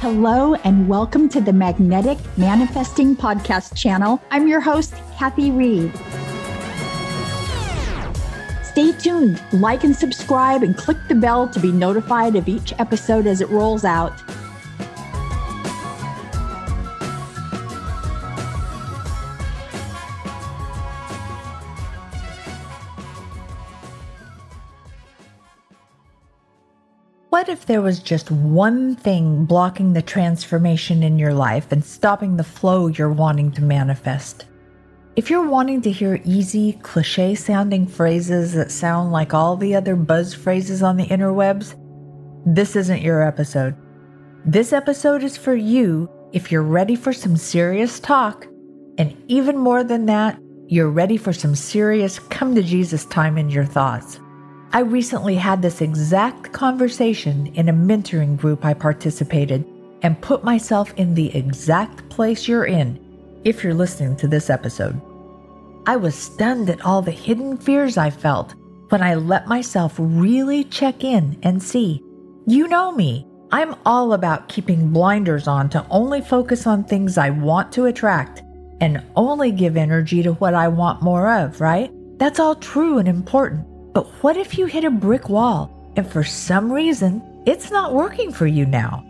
Hello, and welcome to the Magnetic Manifesting Podcast channel. I'm your host, Kathi Reed. Stay tuned, like and subscribe, and click the bell to be notified of each episode as it rolls out. What if there was just one thing blocking the transformation in your life and stopping the flow you're wanting to manifest? If you're wanting to hear easy, cliche sounding phrases that sound like all the other buzz phrases on the interwebs, this isn't your episode. This episode is for you if you're ready for some serious talk, and even more than that, you're ready for some serious come to Jesus time in your thoughts. I recently had this exact conversation in a mentoring group I participated and put myself in the exact place you're in if you're listening to this episode. I was stunned at all the hidden fears I felt when I let myself really check in and see. You know me. I'm all about keeping blinders on to only focus on things I want to attract and only give energy to what I want more of, right? That's all true and important. But what if you hit a brick wall and for some reason it's not working for you now?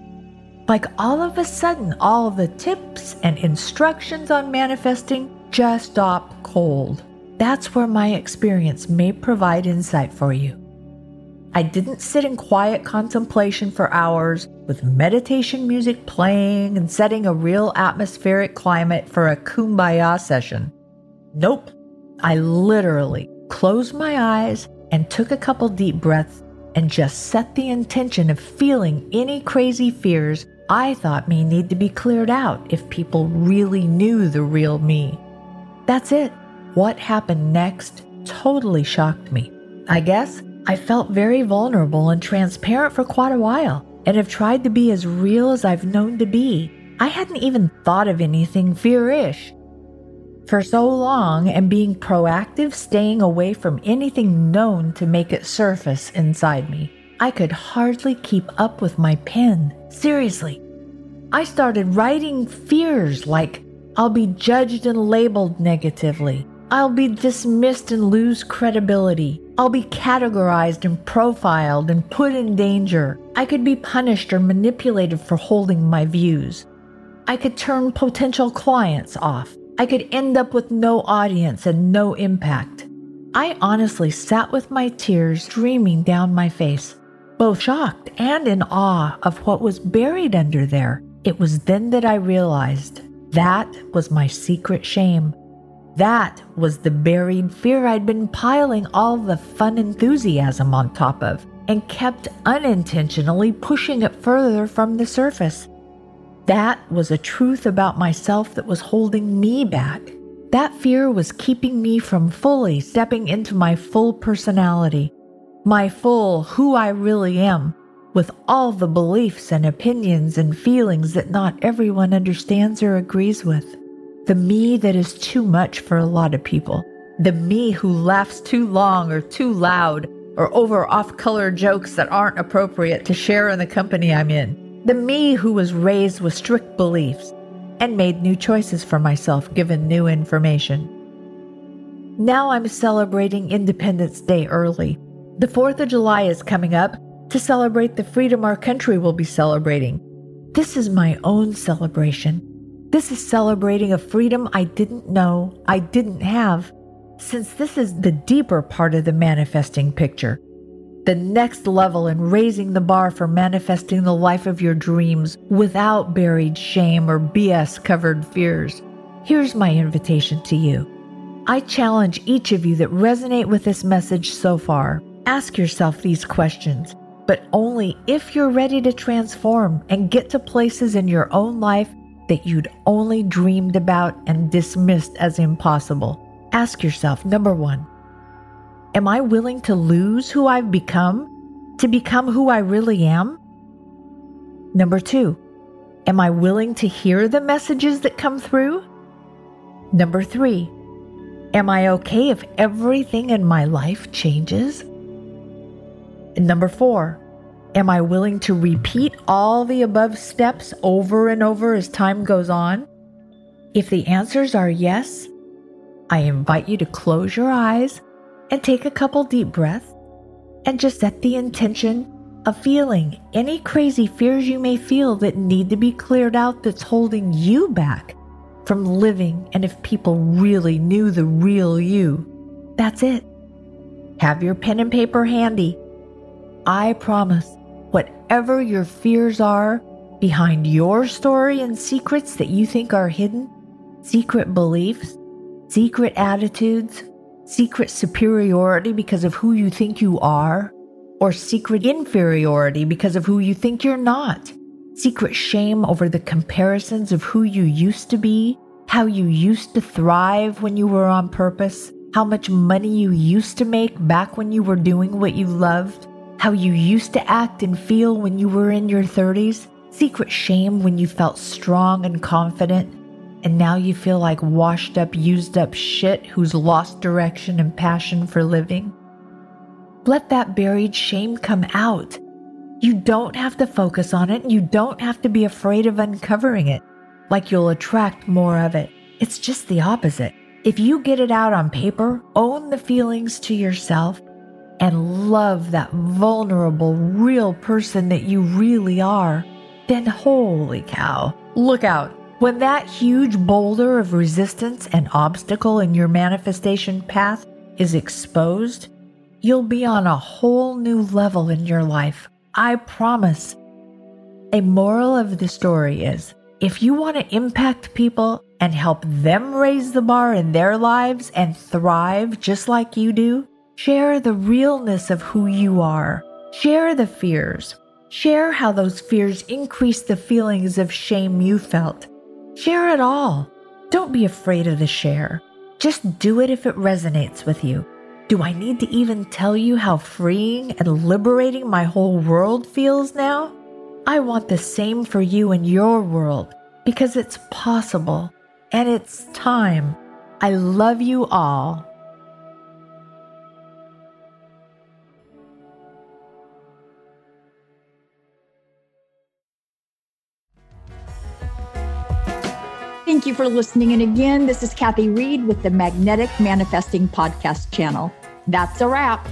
Like all of a sudden, all the tips and instructions on manifesting just stop cold. That's where my experience may provide insight for you. I didn't sit in quiet contemplation for hours with meditation music playing and setting a real atmospheric climate for a kumbaya session. Nope. I literally closed my eyes and took a couple deep breaths and just set the intention of feeling any crazy fears I thought may need to be cleared out if people really knew the real me. That's it. What happened next totally shocked me. I guess I felt very vulnerable and transparent for quite a while and have tried to be as real as I've known to be. I hadn't even thought of anything fearish for so long and being proactive, staying away from anything known to make it surface inside me. I could hardly keep up with my pen. Seriously. I started writing fears like I'll be judged and labeled negatively. I'll be dismissed and lose credibility. I'll be categorized and profiled and put in danger. I could be punished or manipulated for holding my views. I could turn potential clients off. I could end up with no audience and no impact. I honestly sat with my tears streaming down my face, both shocked and in awe of what was buried under there. It was then that I realized that was my secret shame. That was the buried fear I'd been piling all the fun enthusiasm on top of and kept unintentionally pushing it further from the surface. That was a truth about myself that was holding me back. That fear was keeping me from fully stepping into my full personality, my full who I really am, with all the beliefs and opinions and feelings that not everyone understands or agrees with. The me that is too much for a lot of people. The me who laughs too long or too loud or over off color jokes that aren't appropriate to share in the company I'm in the me who was raised with strict beliefs and made new choices for myself given new information. Now I'm celebrating Independence Day early. The 4th of July is coming up to celebrate the freedom our country will be celebrating. This is my own celebration. This is celebrating a freedom I didn't know I didn't have, since this is the deeper part of the manifesting picture the next level in raising the bar for manifesting the life of your dreams without buried shame or BS covered fears. Here's my invitation to you. I challenge each of you that resonate with this message so far. Ask yourself these questions, but only if you're ready to transform and get to places in your own life that you'd only dreamed about and dismissed as impossible. Ask yourself number one, Am I willing to lose who I've become to become who I really am? Number two, am I willing to hear the messages that come through? Number three, am I okay if everything in my life changes? And number four, Am I willing to repeat all the above steps over and over as time goes on? If the answers are yes, I invite you to close your eyes and take a couple deep breaths and just set the intention of feeling any crazy fears you may feel that need to be cleared out that's holding you back from living. And if people really knew the real you, that's it. Have your pen and paper handy. I promise whatever your fears are behind your story and secrets that you think are hidden, secret beliefs, secret attitudes, secret superiority because of who you think you are, or secret inferiority because of who you think you're not, secret shame over the comparisons of who you used to be, how you used to thrive when you were on purpose, how much money you used to make back when you were doing what you loved, how you used to act and feel when you were in your 30s, secret shame when you felt strong and confident, and now you feel like washed up, used up shit who's lost direction and passion for living. Let that buried shame come out. You don't have to focus on it. You don't have to be afraid of uncovering it, like you'll attract more of it. It's just the opposite. If you get it out on paper, own the feelings to yourself, and love that vulnerable, real person that you really are, then holy cow, look out. When that huge boulder of resistance and obstacle in your manifestation path is exposed, you'll be on a whole new level in your life. I promise. A moral of the story is if you want to impact people and help them raise the bar in their lives and thrive just like you do, Share the realness of who you are. Share the fears. Share how those fears increase the feelings of shame you felt. Share it all. Don't be afraid of the share. Just do it if it resonates with you. Do I need to even tell you how freeing and liberating my whole world feels now? I want the same for you and your world because it's possible and it's time. I love you all. Thank you for listening. And again, this is Kathi Reed with the Magnetic Manifesting Podcast channel. That's a wrap.